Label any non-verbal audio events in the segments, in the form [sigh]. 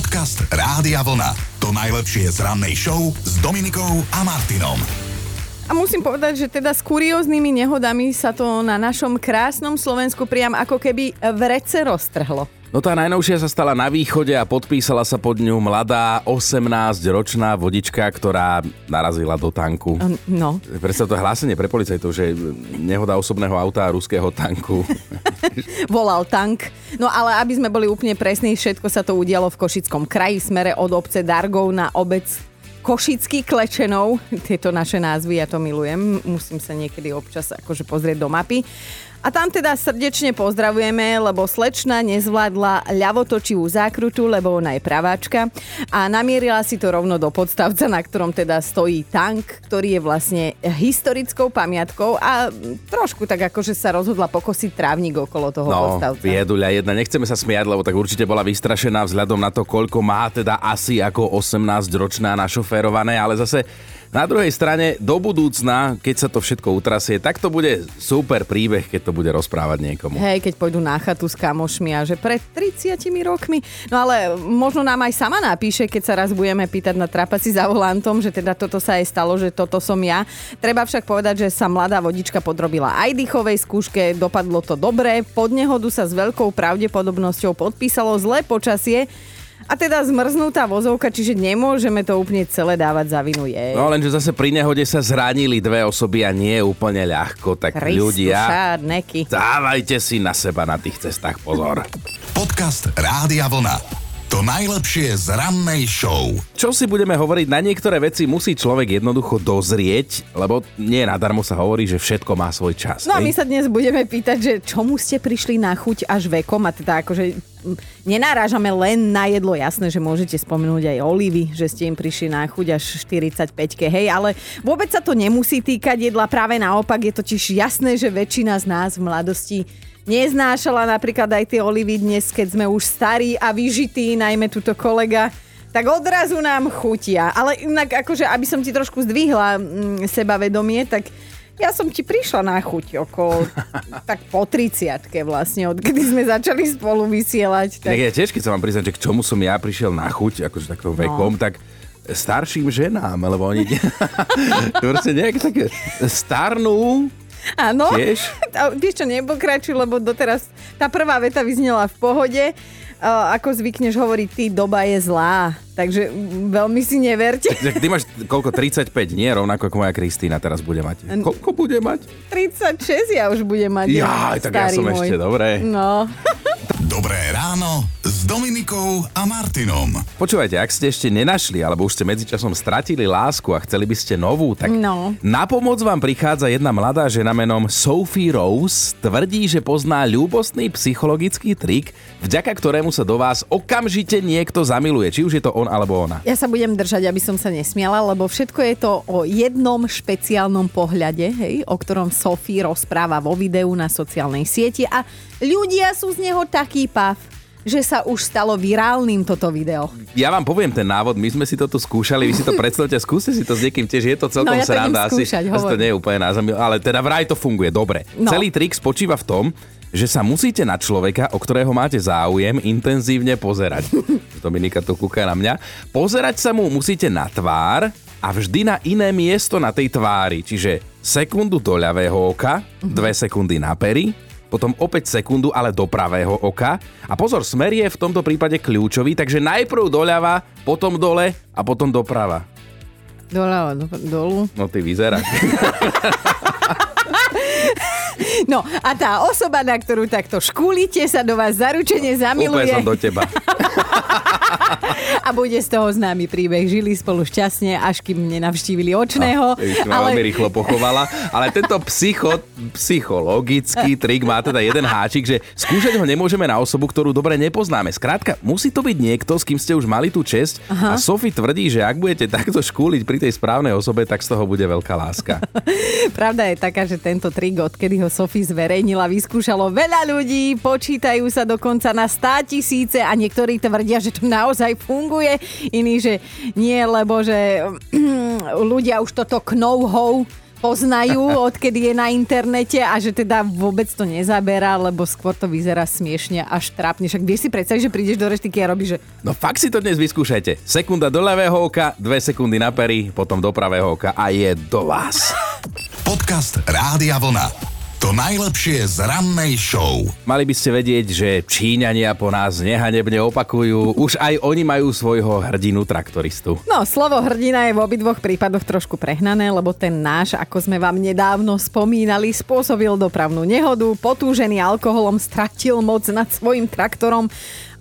Podcast Rádia Vlna. To najlepšie z rannej show s Dominikou a Martinom. A musím povedať, že teda s kurióznymi nehodami sa to na našom krásnom Slovensku priam ako keby v rece roztrhlo. No tá najnovšia sa stala na východe a podpísala sa pod ňu mladá 18-ročná vodička, ktorá narazila do tanku. No. Predstav to hlásenie pre policajtov, že nehoda osobného auta a ruského tanku. [laughs] [laughs] Volal tank. No ale aby sme boli úplne presní, všetko sa to udialo v Košickom kraji, smere od obce Dargov na obec Košický Klečenov. Tieto naše názvy, ja to milujem. Musím sa niekedy občas akože pozrieť do mapy. A tam teda srdečne pozdravujeme, lebo slečna nezvládla ľavotočivú zákrutu, lebo ona je praváčka a namierila si to rovno do podstavca, na ktorom teda stojí tank, ktorý je vlastne historickou pamiatkou a trošku tak akože sa rozhodla pokosiť trávnik okolo toho no, podstavca. Vieduľa jedna, nechceme sa smiať, lebo tak určite bola vystrašená vzhľadom na to, koľko má teda asi ako 18-ročná našoférované, ale zase na druhej strane, do budúcna, keď sa to všetko utrasie, tak to bude super príbeh, keď to bude rozprávať niekomu. Hej, keď pôjdu na chatu s kamošmi a že pred 30 rokmi. No ale možno nám aj sama napíše, keď sa raz budeme pýtať na trapaci za volantom, že teda toto sa aj stalo, že toto som ja. Treba však povedať, že sa mladá vodička podrobila aj dýchovej skúške, dopadlo to dobre, pod nehodu sa s veľkou pravdepodobnosťou podpísalo zlé počasie, a teda zmrznutá vozovka, čiže nemôžeme to úplne celé dávať za vinu jej. No lenže zase pri nehode sa zranili dve osoby a nie je úplne ľahko, tak Christu, ľudia, šárneky. dávajte si na seba na tých cestách pozor. Podcast Rádia Vlna. To najlepšie z rannej show. Čo si budeme hovoriť, na niektoré veci musí človek jednoducho dozrieť, lebo nie nadarmo sa hovorí, že všetko má svoj čas. No a my sa dnes budeme pýtať, že čomu ste prišli na chuť až vekom? A teda akože nenáražame len na jedlo, jasné, že môžete spomenúť aj olivy, že ste im prišli na chuť až 45-ke, hej, ale vôbec sa to nemusí týkať jedla, práve naopak je totiž jasné, že väčšina z nás v mladosti neznášala napríklad aj tie olivy dnes, keď sme už starí a vyžití, najmä túto kolega tak odrazu nám chutia. Ale inak akože, aby som ti trošku zdvihla mm, sebavedomie, tak ja som ti prišla na chuť okolo [laughs] tak po 30 vlastne, odkedy sme začali spolu vysielať. Tak... Ja tiež, keď sa vám priznať, že k čomu som ja prišiel na chuť, akože takto vekom, tak starším ženám, lebo oni [laughs] proste nejak také starnú, Áno. Tiež? [laughs] A Vieš čo, nepokračuj, lebo doteraz tá prvá veta vyznela v pohode. Uh, ako zvykneš hovoriť, ty doba je zlá. Takže veľmi si neverte. ty máš koľko, 35, nie? Rovnako ako moja Kristýna teraz bude mať. Koľko bude mať? 36 ja už budem mať. Jaj, tak ja som môj. ešte, dobre. No. Dobré ráno s Dominikou a Martinom. Počúvajte, ak ste ešte nenašli, alebo už ste medzičasom stratili lásku a chceli by ste novú, tak No. na pomoc vám prichádza jedna mladá žena menom Sophie Rose. Tvrdí, že pozná ľúbostný psychologický trik, vďaka ktorému sa do vás okamžite niekto zamiluje. Či už je to on alebo ona. Ja sa budem držať, aby som sa nesmiala, lebo všetko je to o jednom špeciálnom pohľade, hej, o ktorom Sophie rozpráva vo videu na sociálnej sieti a ľudia sú z neho taký pav, že sa už stalo virálnym toto video. Ja vám poviem ten návod, my sme si to tu skúšali, vy si to predstavte, skúste si to s niekým tiež, je to celkom No, ja to sranda, asi, skúšať, asi to nie je úplne na zemi, ale teda vraj to funguje dobre. No. Celý trik spočíva v tom, že sa musíte na človeka, o ktorého máte záujem, intenzívne pozerať. [laughs] Dominika to kúka na mňa. Pozerať sa mu musíte na tvár a vždy na iné miesto na tej tvári. Čiže sekundu do ľavého oka, dve sekundy na pery, potom opäť sekundu, ale do pravého oka. A pozor, smer je v tomto prípade kľúčový, takže najprv doľava, potom dole a potom doprava. Doľava, do, dolu. No ty vyzeráš. [laughs] No a tá osoba, na ktorú takto škúlite, sa do vás zaručene Úplne zamiluje som do teba. [laughs] a bude z toho známy príbeh. Žili spolu šťastne, až kým nenavštívili očného. Ježiš, ma veľmi rýchlo pochovala. Ale tento psycho, psychologický trik má teda jeden háčik, že skúšať ho nemôžeme na osobu, ktorú dobre nepoznáme. Skrátka, musí to byť niekto, s kým ste už mali tú česť. A Sophie tvrdí, že ak budete takto škúliť pri tej správnej osobe, tak z toho bude veľká láska. [laughs] Pravda je taká, že tento trik, odkedy ho Sofie zverejnila, vyskúšalo veľa ľudí, počítajú sa dokonca na 100 tisíce a niektorí tvrdia, že to naozaj funguje, iní, že nie, lebo že [clears throat] ľudia už toto know-how poznajú, [laughs] odkedy je na internete a že teda vôbec to nezaberá, lebo skôr to vyzerá smiešne až trápne. Však vieš si predstaviť, že prídeš do reštiky a robíš, že No fakt si to dnes vyskúšajte. Sekunda do ľavého oka, dve sekundy na pery, potom do pravého oka a je do vás. Podcast Rádia Vlna. To najlepšie z rannej show. Mali by ste vedieť, že Číňania po nás nehanebne opakujú. Už aj oni majú svojho hrdinu traktoristu. No, slovo hrdina je v obidvoch prípadoch trošku prehnané, lebo ten náš, ako sme vám nedávno spomínali, spôsobil dopravnú nehodu, potúžený alkoholom stratil moc nad svojim traktorom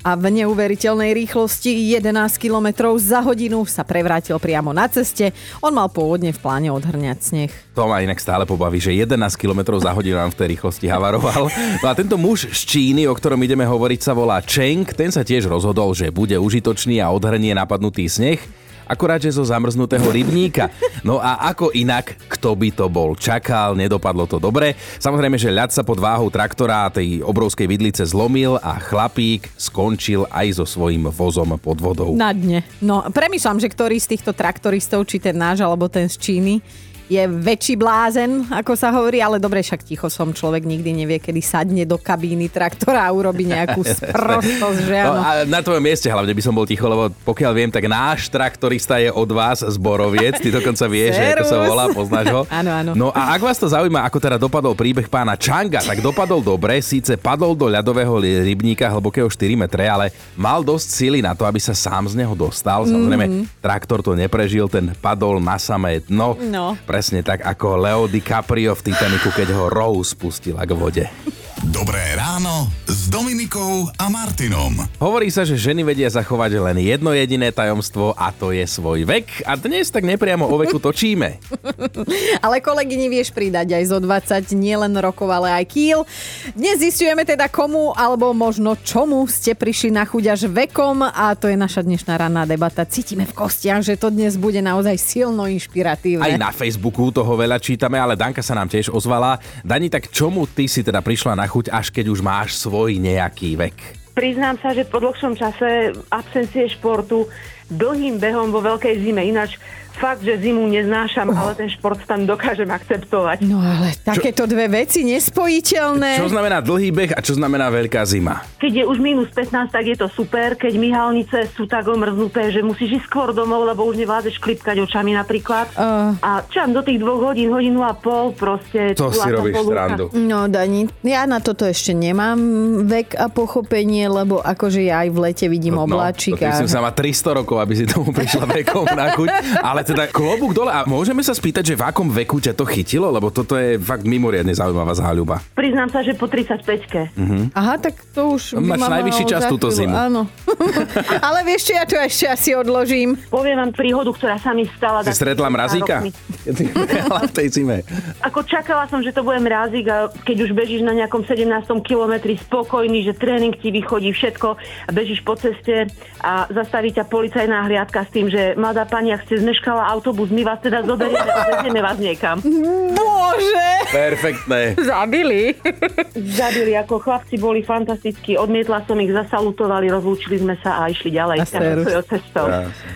a v neuveriteľnej rýchlosti 11 km za hodinu sa prevrátil priamo na ceste. On mal pôvodne v pláne odhrňať sneh. To ma inak stále pobaví, že 11 km za hodinu nám v tej rýchlosti havaroval. No a tento muž z Číny, o ktorom ideme hovoriť, sa volá Cheng. Ten sa tiež rozhodol, že bude užitočný a odhrnie napadnutý sneh akurát, že zo zamrznutého rybníka. No a ako inak, kto by to bol čakal, nedopadlo to dobre. Samozrejme, že ľad sa pod váhou traktora a tej obrovskej vidlice zlomil a chlapík skončil aj so svojím vozom pod vodou. Na dne. No, premyšľam, že ktorý z týchto traktoristov, či ten náš, alebo ten z Číny, je väčší blázen, ako sa hovorí, ale dobre, však ticho som, človek nikdy nevie, kedy sadne do kabíny traktora a urobí nejakú [laughs] sprostosť, že No, áno. a na tvojom mieste hlavne by som bol ticho, lebo pokiaľ viem, tak náš traktorista je od vás z Boroviec. Ty dokonca vieš, že ako sa volá, poznáš ho. [laughs] Áno, áno. No a ak vás to zaujíma, ako teda dopadol príbeh pána Čanga, tak dopadol dobre, síce padol do ľadového rybníka hlbokého 4 metre, ale mal dosť síly na to, aby sa sám z neho dostal. Samozrejme, Mhm. traktor to neprežil, ten padol na samé dno. No. Presne tak ako Leo DiCaprio v Titaniku, keď ho Rose pustila k vode. Dobré ráno s Dominikou a Martinom. Hovorí sa, že ženy vedia zachovať len jedno jediné tajomstvo a to je svoj vek. A dnes tak nepriamo o veku točíme. [laughs] Ale kolegyni vieš pridať aj zo 20, nielen rokov, ale aj kýl. Dnes zistujeme teda komu, alebo možno čomu ste prišli na chuť až vekom a to je naša dnešná ranná debata. Cítime v kostiach, že to dnes bude naozaj silno inšpiratívne. Aj na Facebooku toho veľa čítame, ale Danka sa nám tiež ozvala. Dani, tak čomu ty si teda prišla na chuť, až keď už máš svoj nejaký vek? Priznám sa, že po dlhšom čase absencie športu dlhým behom vo veľkej zime. Ináč fakt, že zimu neznášam, ale ten šport tam dokážem akceptovať. No ale takéto dve veci nespojiteľné. Čo znamená dlhý beh a čo znamená veľká zima? Keď je už minus 15, tak je to super. Keď myhalnice sú tak omrznuté, že musíš ísť skôr domov, lebo už nevládzeš klipkať očami napríklad. Uh. A čo do tých dvoch hodín, hodinu a pol proste... To si robíš srandu. No Dani, ja na toto ešte nemám vek a pochopenie, lebo akože ja aj v lete vidím No, obláčik. to ty a- si sa má 300 rokov, aby si tomu prišla vekom na chuť. Ale teda klobúk dole. A môžeme sa spýtať, že v akom veku ťa to chytilo? Lebo toto je fakt mimoriadne zaujímavá záľuba. Priznám sa, že po 35-ke. Aha, tak to už Máš najvyšší čas túto zimu. Áno. [laughs] Ale vieš čo, ja to ešte asi odložím. Poviem vám príhodu, ktorá sa mi stala. Si stretla mrazíka? [laughs] v tej zime. Ako čakala som, že to bude mrázik a keď už bežíš na nejakom 17. kilometri spokojný, že tréning ti vychodí všetko a bežíš po ceste a zastaví ťa policajná hliadka s tým, že mladá pani, ak ste zmeškala autobus, my vás teda zoberieme a vezieme vás niekam. Bože! Perfektné. Zabili. Zabili, ako chlapci boli fantastickí, odmietla som ich, zasalutovali, rozlúčili sme sa a išli ďalej A svojou cestou.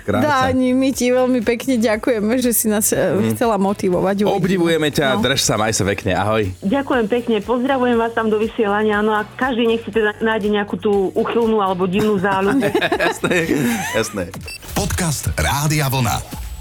Krása. Dáni, my ti veľmi pekne ďakujeme, že si nás mm. chcela motivovať. Uvidíme. Obdivujeme ťa, No. drž sa, maj sa pekne, ahoj. Ďakujem pekne, pozdravujem vás tam do vysielania, no a každý nech si teda nájde nejakú tú uchylnú alebo divnú záľubu. [laughs] jasné, jasné. Podcast Rádia Vlna.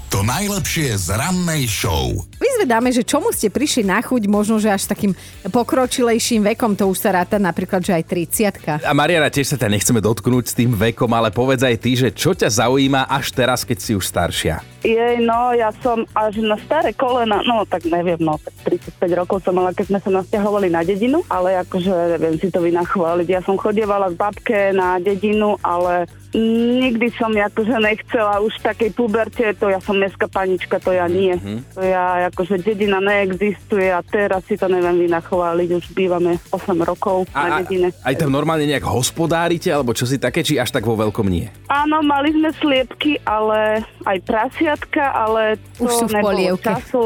To najlepšie z rannej show. Vyzvedáme, že čomu ste prišli na chuť, možno, že až takým pokročilejším vekom, to už sa ráta napríklad, že aj 30 A Mariana, tiež sa ťa nechceme dotknúť s tým vekom, ale povedz aj ty, že čo ťa zaujíma až teraz, keď si už staršia. Jej, no, ja som až na staré kolena, no tak neviem, no, tak 35 rokov som mala, keď sme sa nasťahovali na dedinu, ale akože viem si to vynachváliť. Ja som chodievala k babke na dedinu, ale nikdy som akože nechcela už v takej puberte, to ja som dneska panička, to ja nie. To ja akože dedina neexistuje a teraz si to neviem vynachváliť, už bývame 8 rokov A, na a, dedine. aj tam normálne nejak hospodárite, alebo čo si také, či až tak vo veľkom nie? Áno, mali sme sliepky, ale aj prasiatka, ale to Už sú v polievke. času.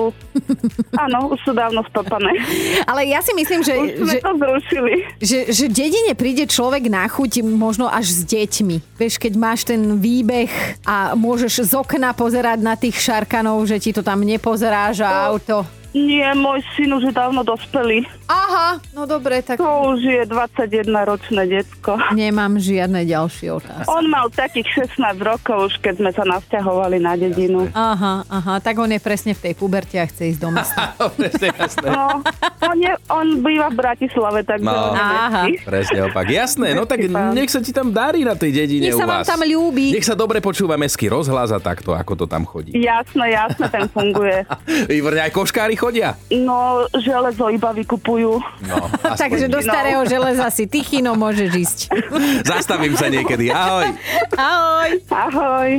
Áno, už sú dávno stopané. [laughs] Ale ja si myslím, že, Už sme že, to zrušili. že, že dedine príde človek na chuť možno až s deťmi. Vieš, keď máš ten výbeh a môžeš z okna pozerať na tých šarkanov, že ti to tam nepozeráš a auto. Nie, môj syn už je dávno dospelý. Aha, no dobre, tak To už je 21-ročné decko. nemám žiadne ďalšie otázky. On mal takých 16 rokov už, keď sme sa nasťahovali na dedinu. Aha, aha, tak on je presne v tej puberte a chce ísť do mesta. [laughs] Presne, jasné. No, on, je, on býva v Bratislave, takže No. Aha. Presne opak. Jasné, no tak nech sa ti tam darí na tej dedine Nech u sa vám vás. tam ľúbi. Nech sa dobre počúva mestský rozhlas a takto, ako to tam chodí. Jasné, jasné, ten funguje. [laughs] Výborne, aj koškári chodia. No, železo iba vykupujú. No, [laughs] Takže do starého železa si tichino môžeš ísť. [laughs] Zastavím sa niekedy. Ahoj. Ahoj. Ahoj.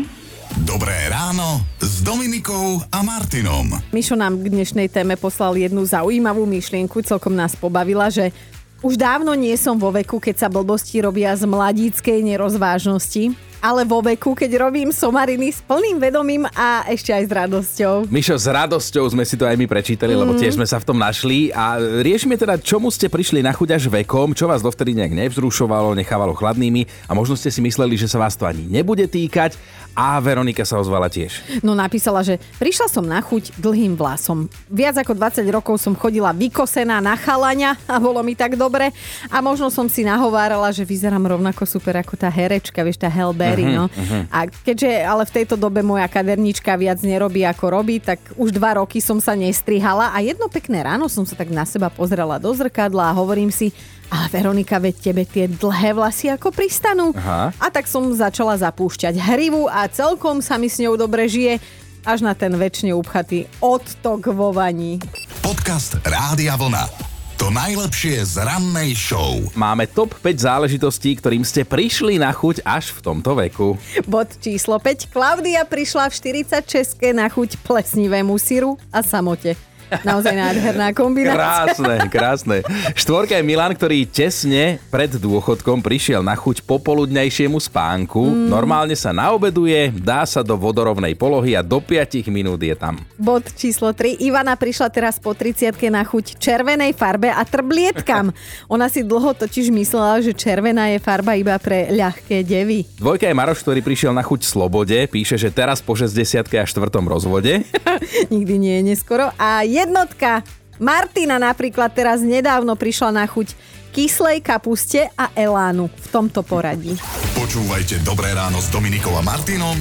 Dobré ráno s Dominikou a Martinom. Mišo nám k dnešnej téme poslal jednu zaujímavú myšlienku, celkom nás pobavila, že už dávno nie som vo veku, keď sa blbosti robia z mladíckej nerozvážnosti, ale vo veku, keď robím somariny s plným vedomím a ešte aj s radosťou. Mišo, s radosťou sme si to aj my prečítali, lebo Mhm. tiež sme sa v tom našli a riešime teda, čomu ste prišli na chuť až vekom, čo vás dovtedy nejak nevzrušovalo, nechávalo chladnými a možno ste si mysleli, že sa vás to ani nebude týkať a Veronika sa ozvala tiež. No napísala, že prišla som na chuť dlhým vlasom. Viac ako 20 rokov som chodila vykosená na chalania a bolo mi tak dobre a možno som si nahovárala, že vyzerám rovnako super ako tá herečka, vieš, tá Hell Berry, no. A keďže ale v tejto dobe moja kadernička viac nerobí ako robí, tak už dva roky som sa nestrihala a jedno pekné ráno som sa tak na seba pozrela do zrkadla a hovorím si, a Veronika, veď tebe tie dlhé vlasy ako pristanú. Aha. A tak som začala zapúšťať hrivu a celkom sa mi s ňou dobre žije, až na ten väčšine upchatý odtok vo vani. Podcast Rádia Vlna. To najlepšie z rannej show. Máme top 5 záležitostí, ktorým ste prišli na chuť až v tomto veku. Bod číslo 5. Klaudia prišla v 46 na chuť plesnivému syru a samote. Naozaj nádherná kombinácia. Krásne, krásne. Štvorka je Milan, ktorý tesne pred dôchodkom prišiel na chuť popoludnejšiemu spánku. Mm. Normálne sa naobeduje, dá sa do vodorovnej polohy a do 5 minút je tam. Bod číslo 3. Ivana prišla teraz po 30 na chuť červenej farbe a trblietkam. [laughs] Ona si dlho totiž myslela, že červená je farba iba pre ľahké devy. Dvojka je Maroš, ktorý prišiel na chuť slobode, píše, že teraz po 60 a štvrtom rozvode. [laughs] Nikdy nie je neskoro. A jednotka Martina napríklad teraz nedávno prišla na chuť kyslej kapuste a elánu v tomto poradí. Počúvajte Dobré ráno s Dominikou a Martinom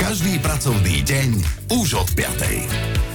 každý pracovný deň už od 5.